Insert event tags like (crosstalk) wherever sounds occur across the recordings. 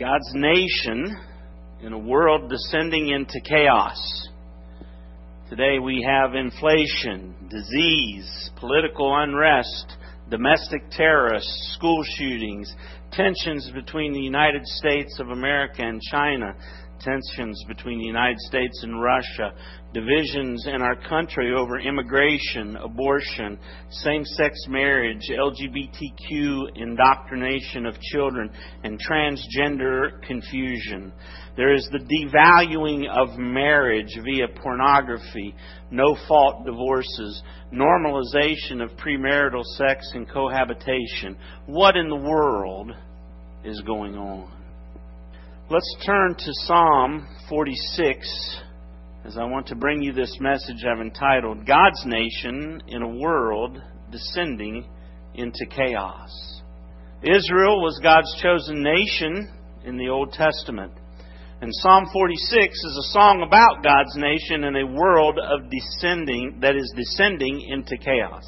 God's nation in a world descending into chaos. Today we have inflation, disease, political unrest, domestic terrorists, school shootings, tensions between the United States of America and China, tensions between the United States and Russia, divisions in our country over immigration, abortion, same sex marriage, LGBTQ indoctrination of children, and transgender confusion. There is the devaluing of marriage via pornography, no fault divorces, normalization of premarital sex and cohabitation. What in the world is going on? Let's turn to Psalm 46 as I want to bring you this message I've entitled God's Nation in a World Descending into Chaos. Israel was God's chosen nation in the Old Testament. And Psalm 46 is a song about God's nation in a world of descending that is descending into chaos.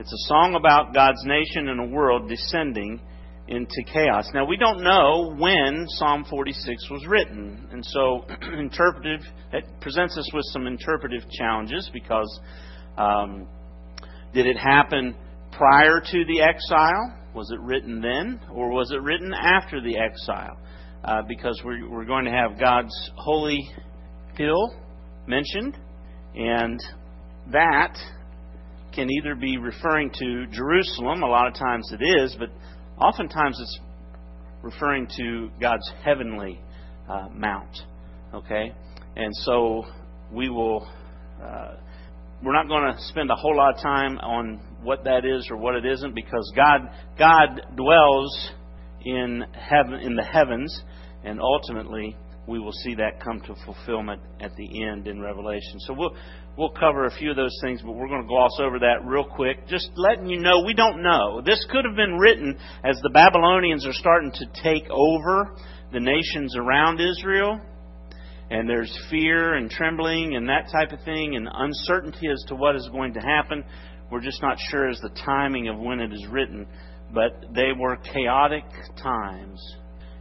It's a song about God's nation in a world descending into chaos. Now, we don't know when Psalm 46 was written, and so (clears throat) interpretive it presents us with some interpretive challenges because um, did it happen prior to the exile? Was it written then, or was it written after the exile? Uh, because we're, we're going to have God's holy hill mentioned, and that can either be referring to Jerusalem, a lot of times it is, but Oftentimes it's referring to God's heavenly uh, mount. Okay? And so we will, uh, we're not going to spend a whole lot of time on what that is or what it isn't because God, God dwells in heaven, in the heavens, and ultimately we will see that come to fulfillment at the end in Revelation. So we'll we'll cover a few of those things, but we're going to gloss over that real quick. Just letting you know, we don't know. This could have been written as the Babylonians are starting to take over the nations around Israel, and there's fear and trembling and that type of thing, and uncertainty as to what is going to happen. We're just not sure as the timing of when it is written, but they were chaotic times.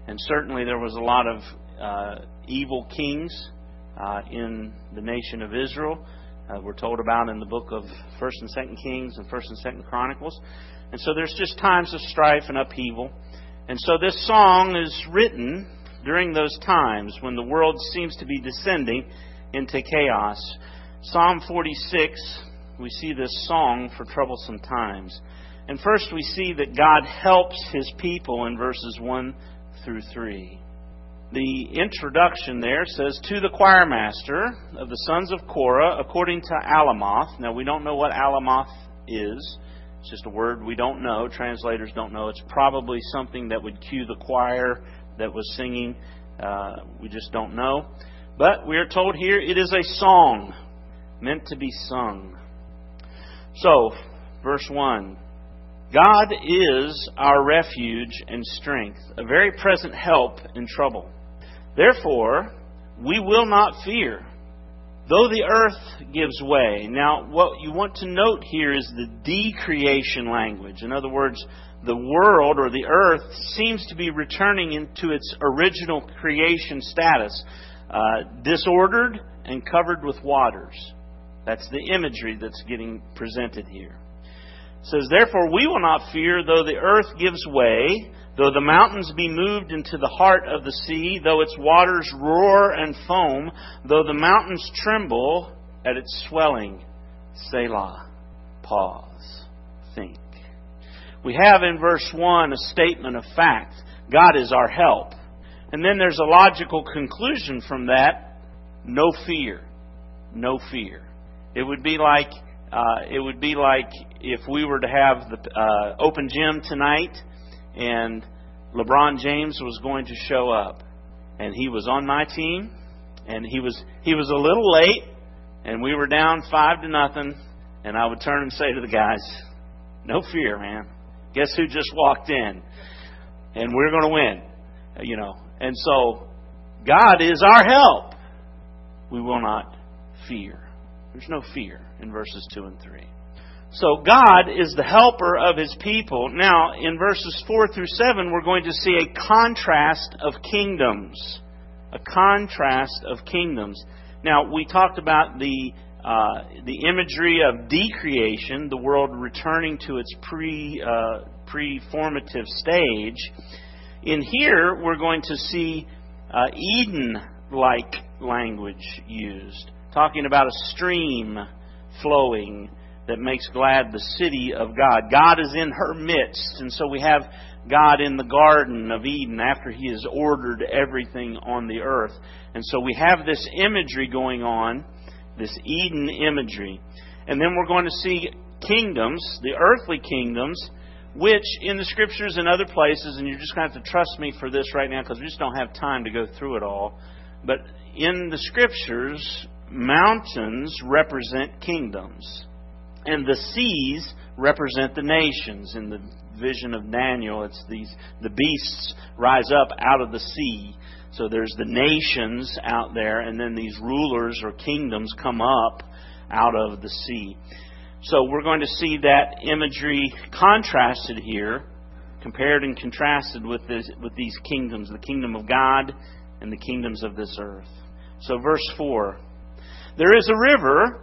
And certainly there was a lot of uh, evil kings uh, in the nation of Israel. Uh, we're told about in the book of First and Second Kings and First and Second Chronicles. And so there's just times of strife and upheaval. And so this song is written during those times when the world seems to be descending into chaos. Psalm 46, we see this song for troublesome times. And first we see that God helps his people in verses 1 through 3 the introduction there says, To the choir master of the sons of Korah, according to Alamoth. Now, we don't know what Alamoth is. It's just a word we don't know. Translators don't know. It's probably something that would cue the choir that was singing. Uh, we just don't know. But we are told here it is a song meant to be sung. So, verse 1 God is our refuge and strength, a very present help in trouble. Therefore, we will not fear, though the earth gives way. Now, what you want to note here is the decreation language. In other words, the world or the earth seems to be returning into its original creation status, uh, disordered and covered with waters. That's the imagery that's getting presented here. It says, Therefore, we will not fear, though the earth gives way Though the mountains be moved into the heart of the sea, though its waters roar and foam, though the mountains tremble at its swelling, Selah. Pause. Think. We have in verse 1 a statement of fact. God is our help. And then there's a logical conclusion from that. No fear. No fear. It would be like, uh, it would be like if we were to have the uh, open gym tonight and LeBron James was going to show up, and he was on my team, and he was he was a little late, and we were down five to nothing, and I would turn and say to the guys, "No fear, man. Guess who just walked in, and we're going to win." You know, and so God is our help. We will not fear. There's no fear in verses two and three. So God is the helper of his people. Now, in verses 4 through 7, we're going to see a contrast of kingdoms. A contrast of kingdoms. Now, we talked about the uh, the imagery of decreation, the world returning to its pre uh, pre-formative stage. In here, we're going to see uh, Eden-like language used, talking about a stream flowing that makes glad the city of God. God is in her midst, and so we have God in the Garden of Eden after He has ordered everything on the earth. And so we have this imagery going on, this Eden imagery. And then we're going to see kingdoms, the earthly kingdoms, which in the scriptures and other places, and you're just going to have to trust me for this right now because we just don't have time to go through it all. But in the scriptures, mountains represent kingdoms and the seas represent the nations. In the vision of Daniel, it's these the beasts rise up out of the sea. So there's the nations out there, and then these rulers or kingdoms come up out of the sea. So we're going to see that imagery contrasted here, compared and contrasted with this, with these kingdoms, the kingdom of God and the kingdoms of this earth. So verse four. There is a river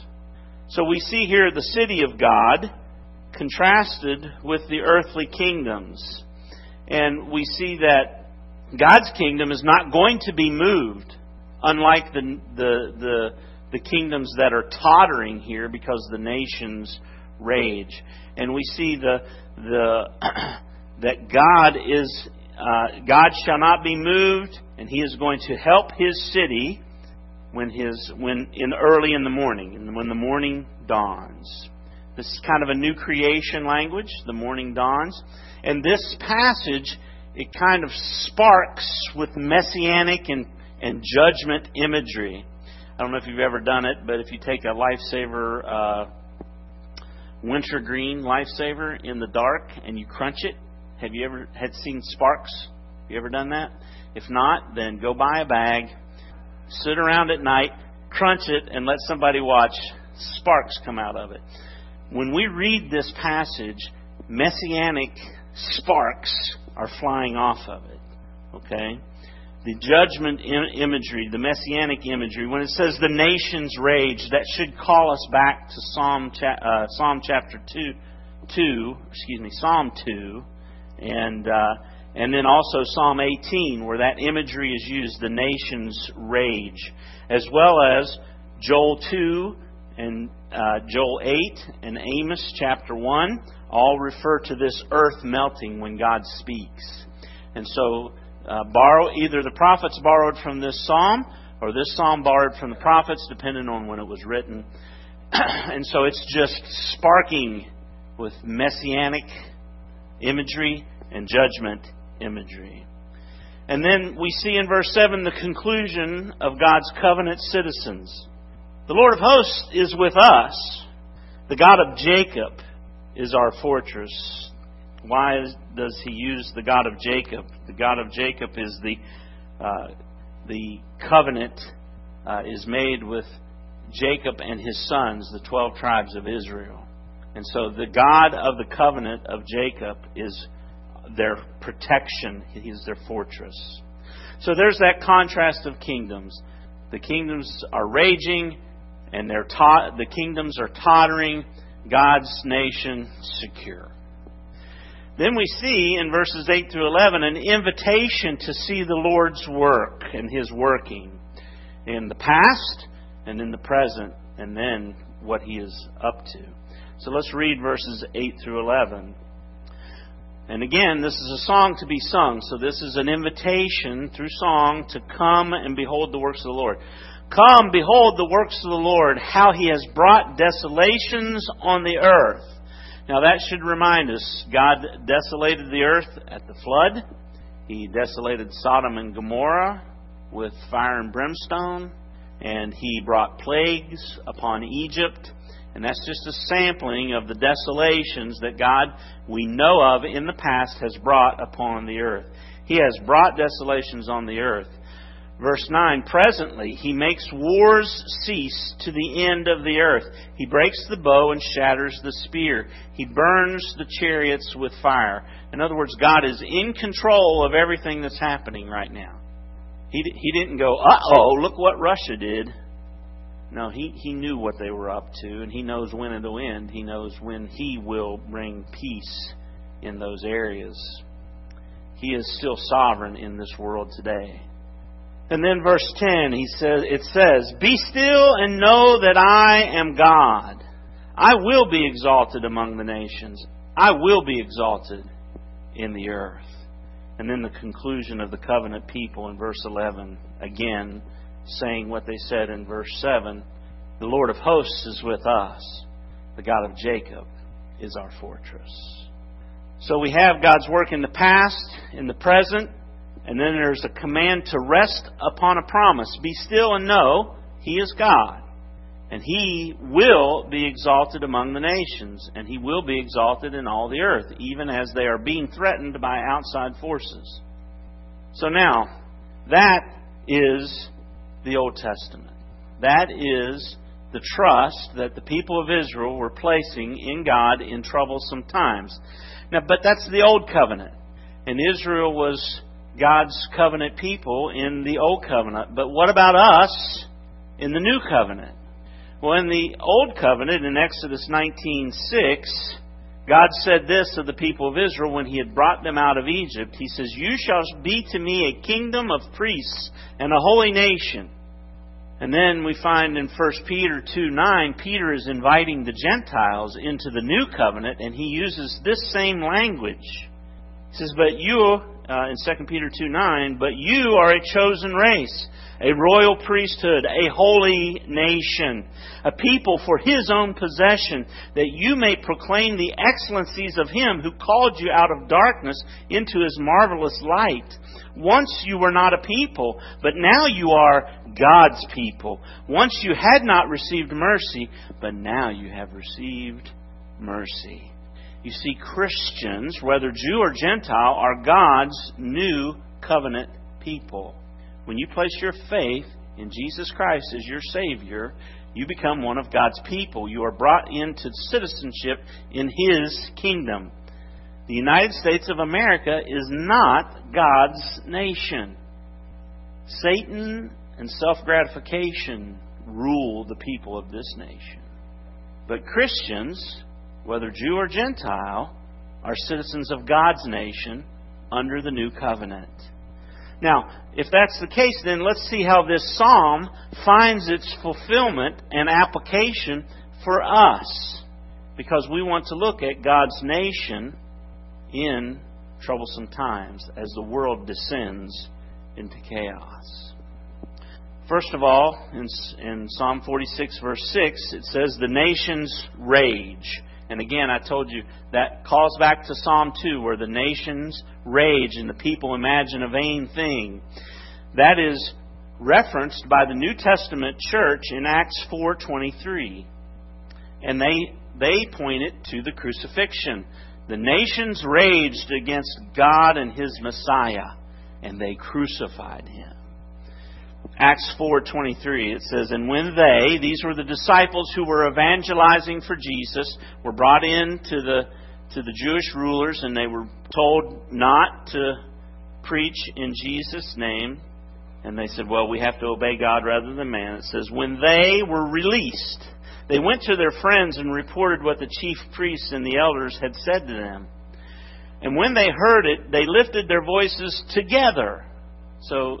So we see here the city of God contrasted with the earthly kingdoms. And we see that God's kingdom is not going to be moved, unlike the, the, the, the kingdoms that are tottering here because the nations rage. And we see the, the, (clears throat) that God is, uh, God shall not be moved, and He is going to help His city when his when in early in the morning and when the morning dawns. This is kind of a new creation language, the morning dawns. And this passage it kind of sparks with messianic and, and judgment imagery. I don't know if you've ever done it, but if you take a lifesaver uh, wintergreen lifesaver in the dark and you crunch it, have you ever had seen sparks? Have you ever done that? If not, then go buy a bag, sit around at night, crunch it, and let somebody watch sparks come out of it. When we read this passage, messianic sparks are flying off of it. Okay? The judgment imagery, the messianic imagery, when it says the nations rage, that should call us back to Psalm, uh, Psalm chapter 2, 2, excuse me, Psalm 2, and uh, and then also Psalm 18, where that imagery is used, the nations rage, as well as Joel 2 and uh, Joel 8 and Amos chapter 1 all refer to this earth melting when God speaks. And so, uh, borrow either the prophets borrowed from this psalm or this psalm borrowed from the prophets, depending on when it was written. (clears throat) and so it's just sparking with messianic imagery and judgment imagery. And then we see in verse 7 the conclusion of God's covenant citizens. The Lord of hosts is with us. The God of Jacob is our fortress. Why does he use the God of Jacob? The God of Jacob is the uh, the covenant uh, is made with Jacob and his sons, the twelve tribes of Israel. And so the God of the covenant of Jacob is their protection. He's their fortress. So there's that contrast of kingdoms. The kingdoms are raging, and they're to- the kingdoms are tottering. God's nation secure. Then we see in verses 8 through 11 an invitation to see the Lord's work and His working in the past and in the present, and then what He is up to. So let's read verses 8 through 11. And again, this is a song to be sung, so this is an invitation through song to come and behold the works of the Lord. Come, behold the works of the Lord, how he has brought desolations on the earth. Now that should remind us God desolated the earth at the flood. He desolated Sodom and Gomorrah with fire and brimstone. And he brought plagues upon Egypt. And that's just a sampling of the desolations that God, we know of in the past, has brought upon the earth. He has brought desolations on the earth. Verse 9, presently he makes wars cease to the end of the earth. He breaks the bow and shatters the spear. He burns the chariots with fire. In other words, God is in control of everything that's happening right now. He, he didn't go, uh oh, look what Russia did. No, he, he knew what they were up to, and he knows when it'll end. He knows when he will bring peace in those areas. He is still sovereign in this world today. And then verse 10, he says, it says, Be still and know that I am God. I will be exalted among the nations. I will be exalted in the earth. And then the conclusion of the covenant people in verse 11, again, saying what they said in verse 7 The Lord of hosts is with us, the God of Jacob is our fortress. So we have God's work in the past, in the present, and then there's a command to rest upon a promise. Be still and know He is God. And He will be exalted among the nations, and He will be exalted in all the earth, even as they are being threatened by outside forces. So now, that is the Old Testament. That is the trust that the people of Israel were placing in God in troublesome times. Now, but that's the Old Covenant. And Israel was God's covenant people in the Old Covenant. But what about us in the New Covenant? Well, in the Old Covenant, in Exodus 19:6, God said this of the people of Israel when He had brought them out of Egypt. He says, "You shall be to me a kingdom of priests and a holy nation." And then we find in 1 Peter 2 9, Peter is inviting the Gentiles into the new covenant, and he uses this same language. He says, But you, uh, in 2 Peter 2 9, but you are a chosen race, a royal priesthood, a holy nation, a people for his own possession, that you may proclaim the excellencies of him who called you out of darkness into his marvelous light. Once you were not a people, but now you are God's people. Once you had not received mercy, but now you have received mercy. You see, Christians, whether Jew or Gentile, are God's new covenant people. When you place your faith in Jesus Christ as your Savior, you become one of God's people. You are brought into citizenship in His kingdom. The United States of America is not God's nation. Satan and self gratification rule the people of this nation. But Christians whether Jew or Gentile, are citizens of God's nation under the new covenant. Now, if that's the case, then let's see how this psalm finds its fulfillment and application for us. Because we want to look at God's nation in troublesome times as the world descends into chaos. First of all, in, in Psalm 46, verse 6, it says, The nations rage. And again, I told you that calls back to Psalm 2, where the nations rage and the people imagine a vain thing. That is referenced by the New Testament church in Acts 4:23. And they they point it to the crucifixion. The nations raged against God and his Messiah, and they crucified him. Acts 4:23 it says and when they these were the disciples who were evangelizing for Jesus were brought in to the to the Jewish rulers and they were told not to preach in Jesus name. And they said well we have to obey God rather than man. It says when they were released they went to their friends and reported what the chief priests and the elders had said to them. And when they heard it they lifted their voices together. So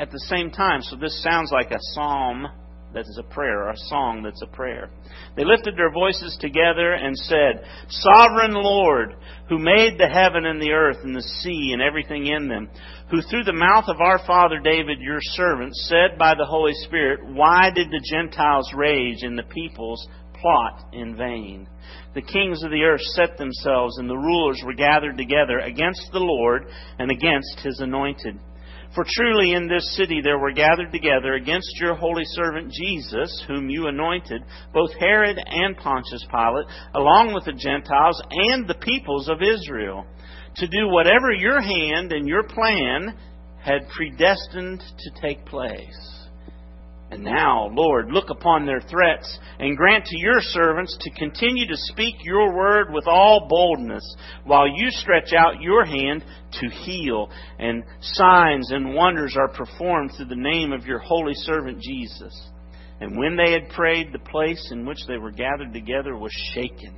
at the same time. So this sounds like a psalm that is a prayer, or a song that's a prayer. They lifted their voices together and said, Sovereign Lord, who made the heaven and the earth and the sea and everything in them, who through the mouth of our father David, your servant, said by the Holy Spirit, Why did the Gentiles rage and the peoples plot in vain. The kings of the earth set themselves, and the rulers were gathered together against the Lord and against his anointed. For truly in this city there were gathered together against your holy servant Jesus, whom you anointed, both Herod and Pontius Pilate, along with the Gentiles and the peoples of Israel, to do whatever your hand and your plan had predestined to take place. And now, Lord, look upon their threats and grant to your servants to continue to speak your word with all boldness while you stretch out your hand to heal. And signs and wonders are performed through the name of your holy servant Jesus. And when they had prayed, the place in which they were gathered together was shaken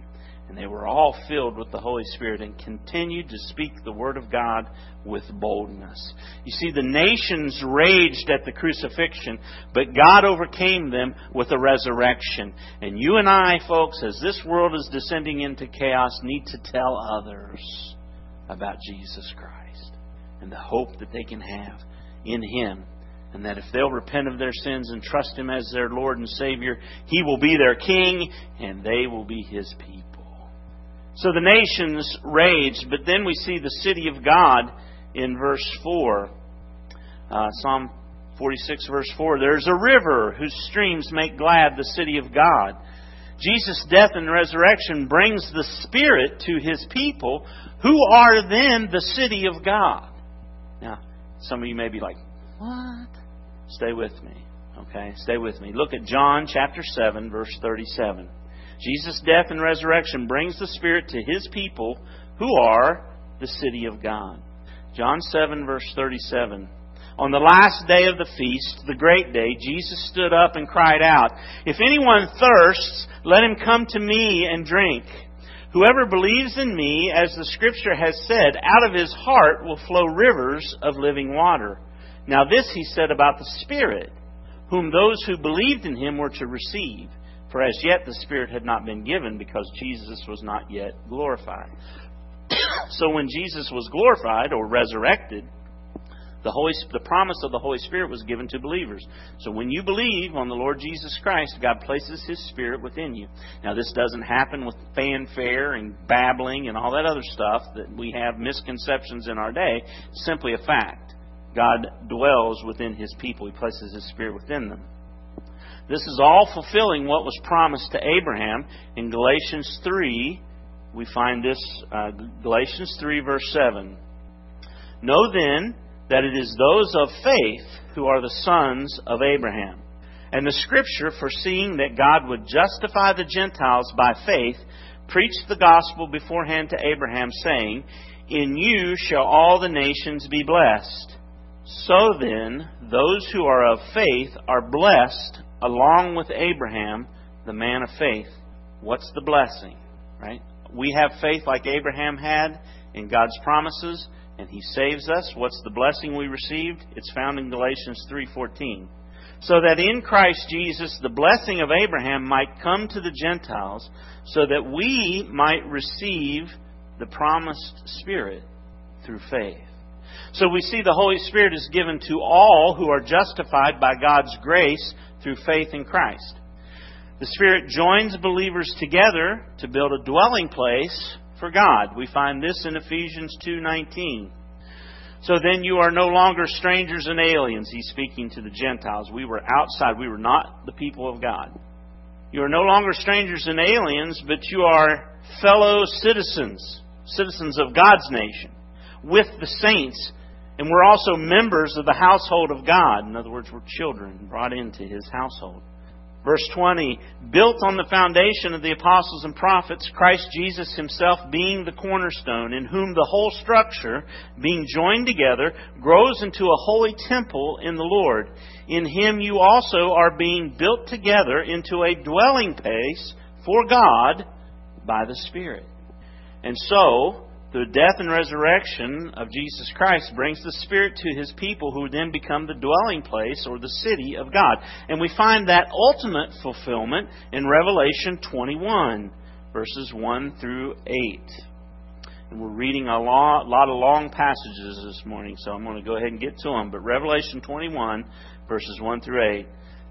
and they were all filled with the Holy Spirit and continued to speak the Word of God with boldness. You see, the nations raged at the crucifixion, but God overcame them with a resurrection. And you and I, folks, as this world is descending into chaos, need to tell others about Jesus Christ and the hope that they can have in Him and that if they'll repent of their sins and trust Him as their Lord and Savior, He will be their King and they will be His people. So the nations raged, but then we see the city of God in verse 4. Uh, Psalm 46, verse 4. There's a river whose streams make glad the city of God. Jesus' death and resurrection brings the Spirit to His people, who are then the city of God. Now, some of you may be like, what? Stay with me. Okay? Stay with me. Look at John chapter 7, verse 37. Jesus' death and resurrection brings the Spirit to His people who are the city of God. John 7, verse 37. On the last day of the feast, the great day, Jesus stood up and cried out, If anyone thirsts, let him come to me and drink. Whoever believes in me, as the Scripture has said, out of his heart will flow rivers of living water. Now, this he said about the Spirit, whom those who believed in him were to receive. For as yet the Spirit had not been given because Jesus was not yet glorified. (coughs) so when Jesus was glorified or resurrected, the, Holy, the promise of the Holy Spirit was given to believers. So when you believe on the Lord Jesus Christ, God places His Spirit within you. Now, this doesn't happen with fanfare and babbling and all that other stuff that we have misconceptions in our day. It's simply a fact. God dwells within His people, He places His Spirit within them. This is all fulfilling what was promised to Abraham. In Galatians 3, we find this, uh, Galatians 3, verse 7. Know then that it is those of faith who are the sons of Abraham. And the Scripture, foreseeing that God would justify the Gentiles by faith, preached the gospel beforehand to Abraham, saying, In you shall all the nations be blessed. So then, those who are of faith are blessed along with Abraham, the man of faith. What's the blessing? Right? We have faith like Abraham had in God's promises and he saves us. What's the blessing we received? It's found in Galatians 3:14. So that in Christ Jesus the blessing of Abraham might come to the Gentiles so that we might receive the promised spirit through faith. So we see the Holy Spirit is given to all who are justified by God's grace through faith in Christ. The Spirit joins believers together to build a dwelling place for God. We find this in Ephesians 2:19. So then you are no longer strangers and aliens. He's speaking to the Gentiles. We were outside. We were not the people of God. You are no longer strangers and aliens, but you are fellow citizens, citizens of God's nation, with the saints and we're also members of the household of God. In other words, we're children brought into his household. Verse 20, built on the foundation of the apostles and prophets, Christ Jesus himself being the cornerstone, in whom the whole structure, being joined together, grows into a holy temple in the Lord. In him you also are being built together into a dwelling place for God by the Spirit. And so, the death and resurrection of Jesus Christ brings the Spirit to His people who then become the dwelling place or the city of God. And we find that ultimate fulfillment in Revelation 21, verses 1 through 8. And we're reading a lot, lot of long passages this morning, so I'm going to go ahead and get to them. But Revelation 21, verses 1 through 8,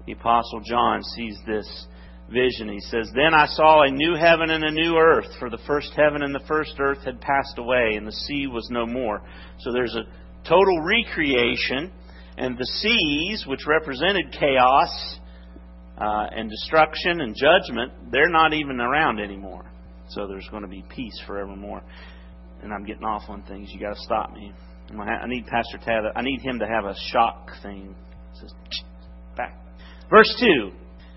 the Apostle John sees this vision. He says, Then I saw a new heaven and a new earth, for the first heaven and the first earth had passed away, and the sea was no more. So there's a total recreation, and the seas, which represented chaos uh, and destruction and judgment, they're not even around anymore. So there's going to be peace forevermore. And I'm getting off on things. You got to stop me. I need Pastor Tad. I need him to have a shock thing. Back. Verse two.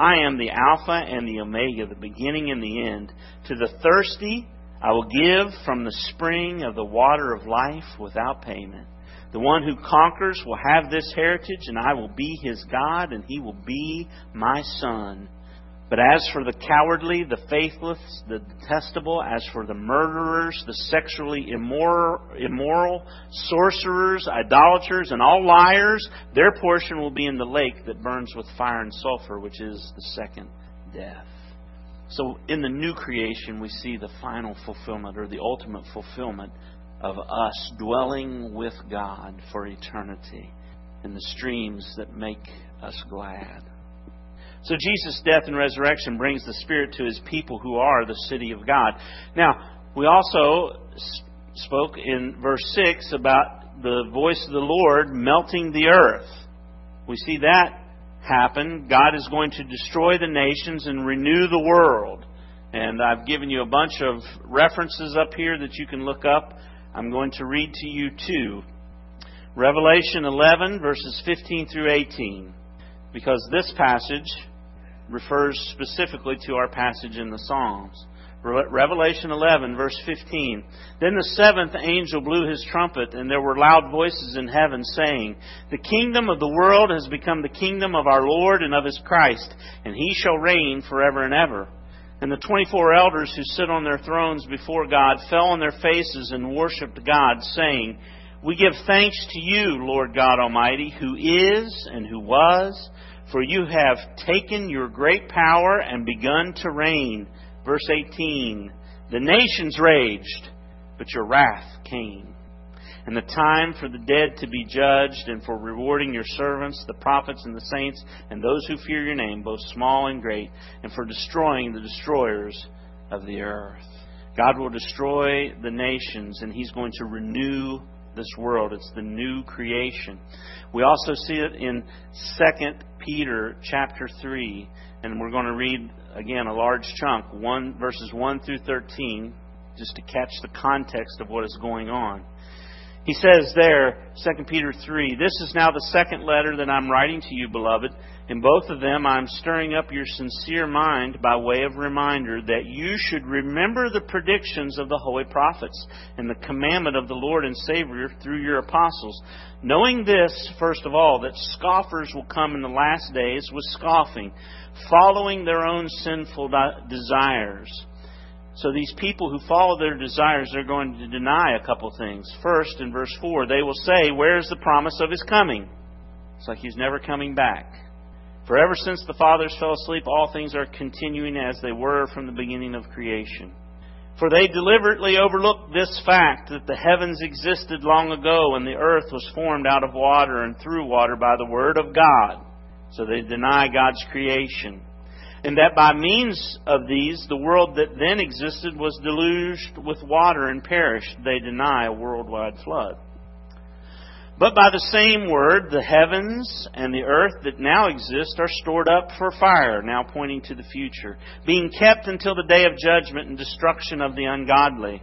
I am the Alpha and the Omega, the beginning and the end. To the thirsty, I will give from the spring of the water of life without payment. The one who conquers will have this heritage, and I will be his God, and he will be my son. But as for the cowardly, the faithless, the detestable, as for the murderers, the sexually immoral, immoral, sorcerers, idolaters, and all liars, their portion will be in the lake that burns with fire and sulfur, which is the second death. So in the new creation, we see the final fulfillment or the ultimate fulfillment of us dwelling with God for eternity in the streams that make us glad. So Jesus' death and resurrection brings the Spirit to his people who are the city of God. Now, we also spoke in verse 6 about the voice of the Lord melting the earth. We see that happen. God is going to destroy the nations and renew the world. And I've given you a bunch of references up here that you can look up. I'm going to read to you two. Revelation 11, verses 15 through 18. Because this passage refers specifically to our passage in the Psalms. Revelation 11, verse 15. Then the seventh angel blew his trumpet, and there were loud voices in heaven saying, The kingdom of the world has become the kingdom of our Lord and of his Christ, and he shall reign forever and ever. And the twenty four elders who sit on their thrones before God fell on their faces and worshipped God, saying, We give thanks to you, Lord God Almighty, who is and who was for you have taken your great power and begun to reign. Verse 18 The nations raged, but your wrath came. And the time for the dead to be judged, and for rewarding your servants, the prophets and the saints, and those who fear your name, both small and great, and for destroying the destroyers of the earth. God will destroy the nations, and He's going to renew this world. It's the new creation. We also see it in 2 Peter chapter 3, and we're going to read again a large chunk, one verses 1 through 13, just to catch the context of what is going on. He says there, 2 Peter 3, This is now the second letter that I'm writing to you, beloved. In both of them, I'm stirring up your sincere mind by way of reminder that you should remember the predictions of the holy prophets and the commandment of the Lord and Savior through your apostles. Knowing this, first of all, that scoffers will come in the last days with scoffing, following their own sinful desires. So these people who follow their desires, they're going to deny a couple things. First, in verse 4, they will say, Where is the promise of his coming? It's like he's never coming back. For ever since the fathers fell asleep, all things are continuing as they were from the beginning of creation. For they deliberately overlooked this fact that the heavens existed long ago and the earth was formed out of water and through water by the word of God. So they deny God's creation. And that by means of these, the world that then existed was deluged with water and perished. They deny a worldwide flood. But by the same word, the heavens and the earth that now exist are stored up for fire, now pointing to the future, being kept until the day of judgment and destruction of the ungodly.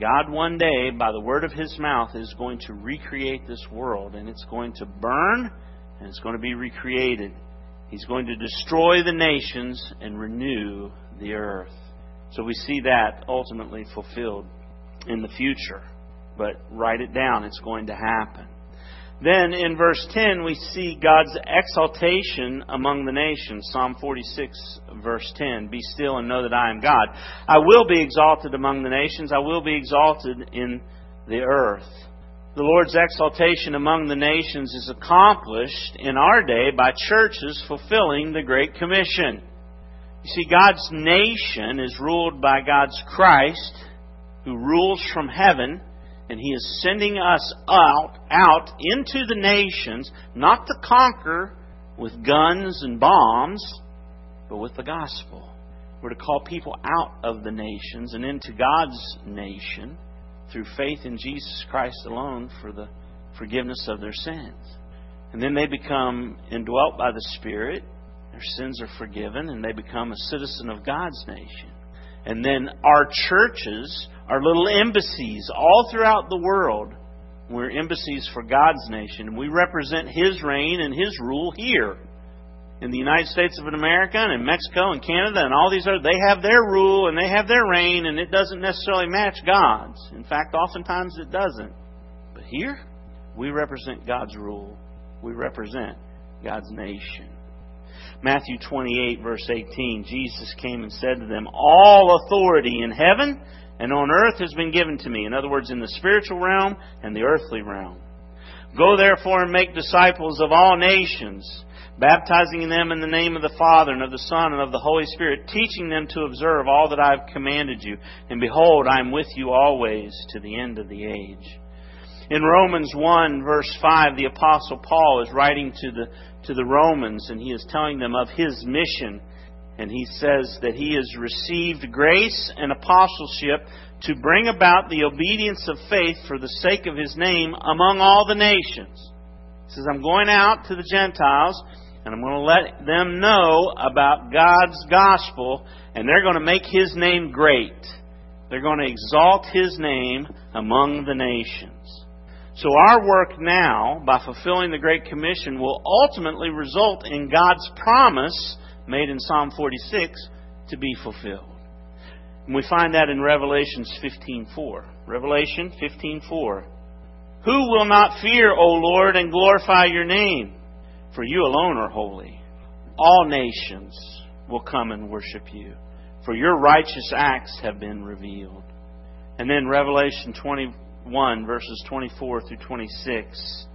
God one day, by the word of his mouth, is going to recreate this world, and it's going to burn, and it's going to be recreated. He's going to destroy the nations and renew the earth. So we see that ultimately fulfilled in the future. But write it down, it's going to happen. Then in verse 10, we see God's exaltation among the nations. Psalm 46, verse 10 Be still and know that I am God. I will be exalted among the nations, I will be exalted in the earth. The Lord's exaltation among the nations is accomplished in our day by churches fulfilling the Great Commission. You see, God's nation is ruled by God's Christ, who rules from heaven and he is sending us out, out into the nations, not to conquer with guns and bombs, but with the gospel. We're to call people out of the nations and into God's nation through faith in Jesus Christ alone for the forgiveness of their sins. And then they become indwelt by the Spirit, their sins are forgiven, and they become a citizen of God's nation. And then our churches are little embassies all throughout the world. We're embassies for God's nation. We represent His reign and His rule here. In the United States of America and in Mexico and Canada and all these other, they have their rule and they have their reign and it doesn't necessarily match God's. In fact, oftentimes it doesn't. But here, we represent God's rule. We represent God's nation. Matthew 28, verse 18, Jesus came and said to them, All authority in heaven and on earth has been given to me. In other words, in the spiritual realm and the earthly realm. Go therefore and make disciples of all nations, baptizing them in the name of the Father and of the Son and of the Holy Spirit, teaching them to observe all that I have commanded you. And behold, I am with you always to the end of the age. In Romans 1 verse 5, the apostle Paul is writing to the, to the Romans and he is telling them of his mission and he says that he has received grace and apostleship to bring about the obedience of faith for the sake of his name among all the nations. He says, I'm going out to the Gentiles and I'm going to let them know about God's gospel and they're going to make his name great. They're going to exalt his name among the nations. So our work now, by fulfilling the Great Commission, will ultimately result in God's promise made in Psalm 46 to be fulfilled. And we find that in Revelations 15:4. Revelation 15:4. Who will not fear, O Lord, and glorify your name? For you alone are holy. All nations will come and worship you, for your righteous acts have been revealed. And then Revelation 21 verses 24 through 26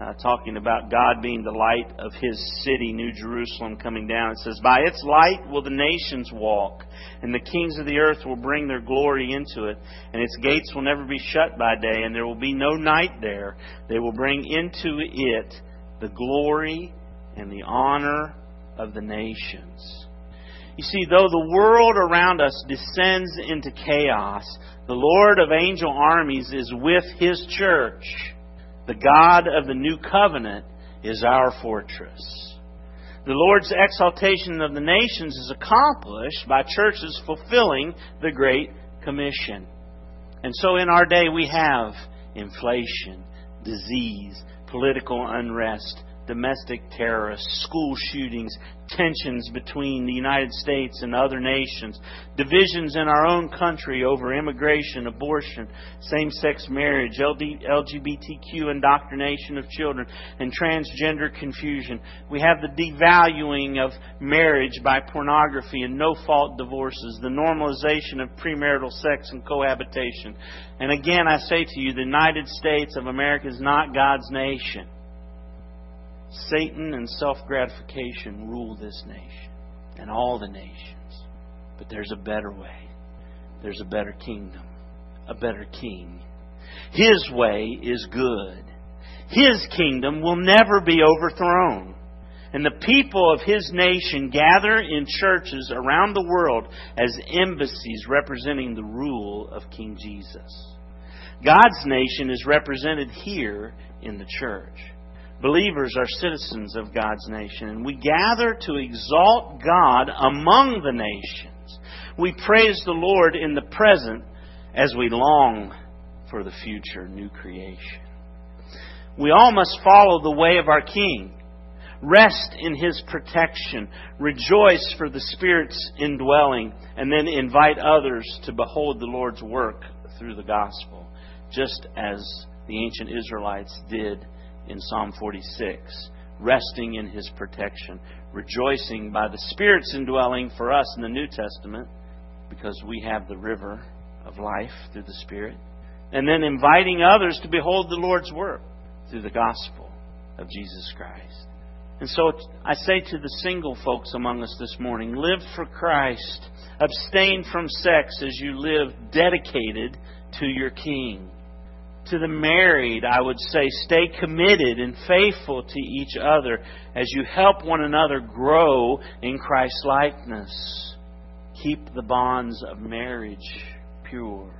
uh, talking about God being the light of His city, New Jerusalem, coming down. It says, By its light will the nations walk, and the kings of the earth will bring their glory into it, and its gates will never be shut by day, and there will be no night there. They will bring into it the glory and the honor of the nations. You see, though the world around us descends into chaos, the Lord of angel armies is with His church. The God of the new covenant is our fortress. The Lord's exaltation of the nations is accomplished by churches fulfilling the Great Commission. And so in our day we have inflation, disease, political unrest, domestic terrorists, school shootings, tensions between the United States and other nations, divisions in our own country over immigration, abortion, same sex marriage, LGBTQ indoctrination of children, and transgender confusion. We have the devaluing of marriage by pornography and no fault divorces, the normalization of premarital sex and cohabitation. And again, I say to you, the United States of America is not God's nation. Satan and self gratification rule this nation and all the nations. But there's a better way. There's a better kingdom, a better king. His way is good. His kingdom will never be overthrown. And the people of his nation gather in churches around the world as embassies representing the rule of King Jesus. God's nation is represented here in the church. Believers are citizens of God's nation, and we gather to exalt God among the nations. We praise the Lord in the present as we long for the future new creation. We all must follow the way of our King, rest in His protection, rejoice for the Spirit's indwelling, and then invite others to behold the Lord's work through the gospel, just as the ancient Israelites did in Psalm 46, resting in his protection, rejoicing by the Spirit's indwelling for us in the New Testament, because we have the river of life through the Spirit, and then inviting others to behold the Lord's work through the gospel of Jesus Christ. And so I say to the single folks among us this morning live for Christ. Abstain from sex as you live dedicated to your King to the married, I would say, stay committed and faithful to each other as you help one another grow in Christ's likeness. Keep the bonds of marriage pure.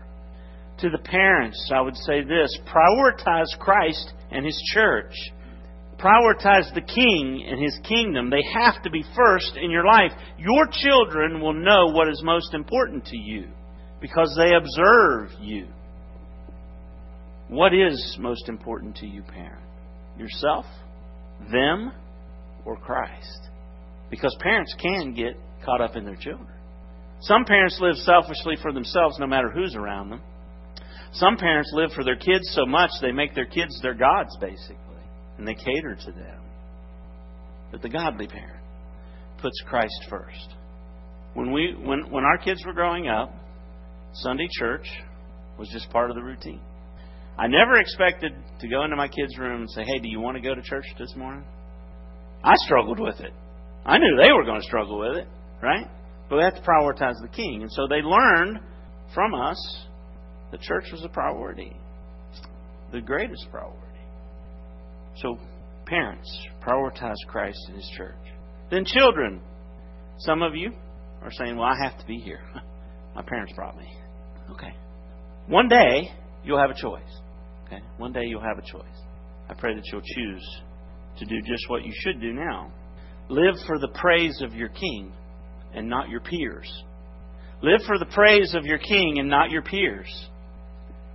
To the parents, I would say this prioritize Christ and His church. Prioritize the King and His kingdom. They have to be first in your life. Your children will know what is most important to you because they observe you. What is most important to you, parent? Yourself, them, or Christ? Because parents can get caught up in their children. Some parents live selfishly for themselves no matter who's around them. Some parents live for their kids so much they make their kids their gods, basically, and they cater to them. But the godly parent puts Christ first. When, we, when, when our kids were growing up, Sunday church was just part of the routine. I never expected to go into my kids' room and say, hey, do you want to go to church this morning? I struggled with it. I knew they were going to struggle with it, right? But we have to prioritize the king. And so they learned from us that church was a priority, the greatest priority. So, parents, prioritize Christ and His church. Then, children, some of you are saying, well, I have to be here. (laughs) My parents brought me. Okay. One day, you'll have a choice. Okay? One day you'll have a choice. I pray that you'll choose to do just what you should do now. Live for the praise of your king and not your peers. Live for the praise of your king and not your peers.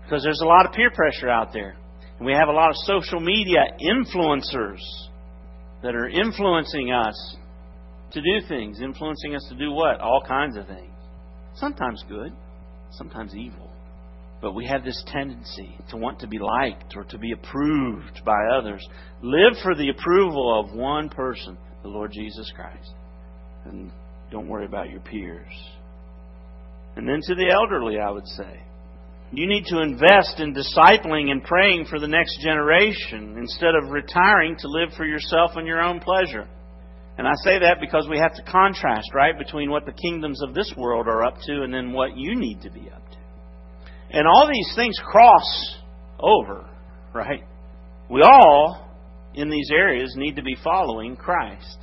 Because there's a lot of peer pressure out there. And we have a lot of social media influencers that are influencing us to do things, influencing us to do what? All kinds of things. Sometimes good, sometimes evil. But we have this tendency to want to be liked or to be approved by others. Live for the approval of one person, the Lord Jesus Christ. And don't worry about your peers. And then to the elderly, I would say, you need to invest in discipling and praying for the next generation instead of retiring to live for yourself and your own pleasure. And I say that because we have to contrast, right, between what the kingdoms of this world are up to and then what you need to be up to. And all these things cross over, right? We all, in these areas, need to be following Christ.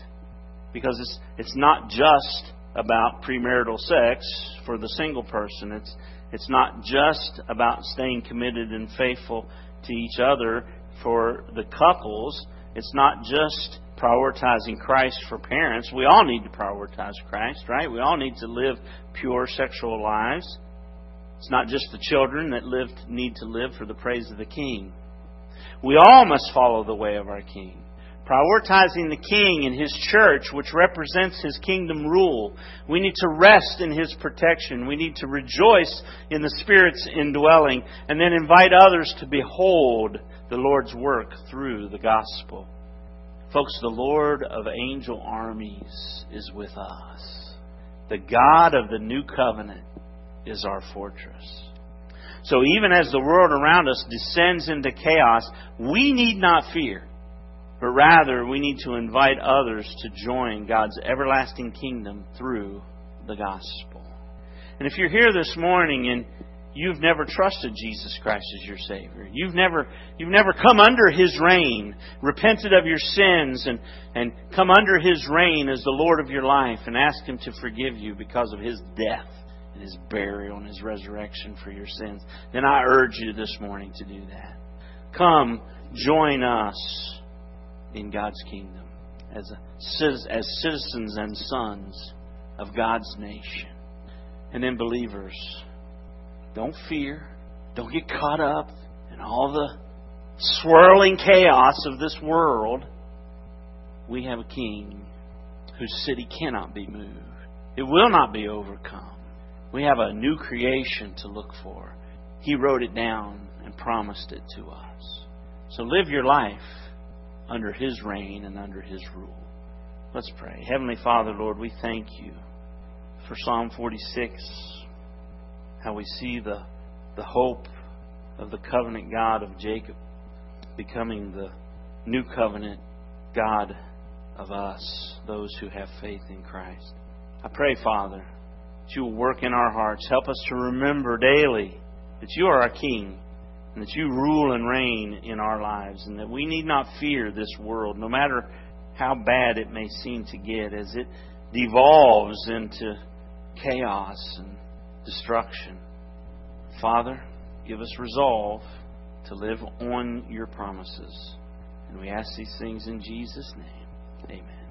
Because it's, it's not just about premarital sex for the single person. It's, it's not just about staying committed and faithful to each other for the couples. It's not just prioritizing Christ for parents. We all need to prioritize Christ, right? We all need to live pure sexual lives. It's not just the children that need to live for the praise of the King. We all must follow the way of our King. prioritizing the King and His church, which represents His kingdom rule. We need to rest in His protection. We need to rejoice in the Spirit's indwelling, and then invite others to behold the Lord's work through the gospel. Folks, the Lord of angel armies is with us. The God of the new covenant is our fortress. So even as the world around us descends into chaos, we need not fear, but rather we need to invite others to join God's everlasting kingdom through the gospel. And if you're here this morning and you've never trusted Jesus Christ as your Savior. You've never, you've never come under His reign, repented of your sins, and, and come under His reign as the Lord of your life and ask Him to forgive you because of His death and His burial and His resurrection for your sins. Then I urge you this morning to do that. Come, join us in God's kingdom as, a, as citizens and sons of God's nation. And then, believers, don't fear. Don't get caught up in all the swirling chaos of this world. We have a king whose city cannot be moved. It will not be overcome. We have a new creation to look for. He wrote it down and promised it to us. So live your life under His reign and under His rule. Let's pray. Heavenly Father, Lord, we thank you for Psalm 46 how we see the, the hope of the covenant God of Jacob becoming the new covenant God of us, those who have faith in Christ. I pray, Father, you will work in our hearts. Help us to remember daily that you are our King and that you rule and reign in our lives and that we need not fear this world, no matter how bad it may seem to get as it devolves into chaos and destruction. Father, give us resolve to live on your promises. And we ask these things in Jesus' name. Amen.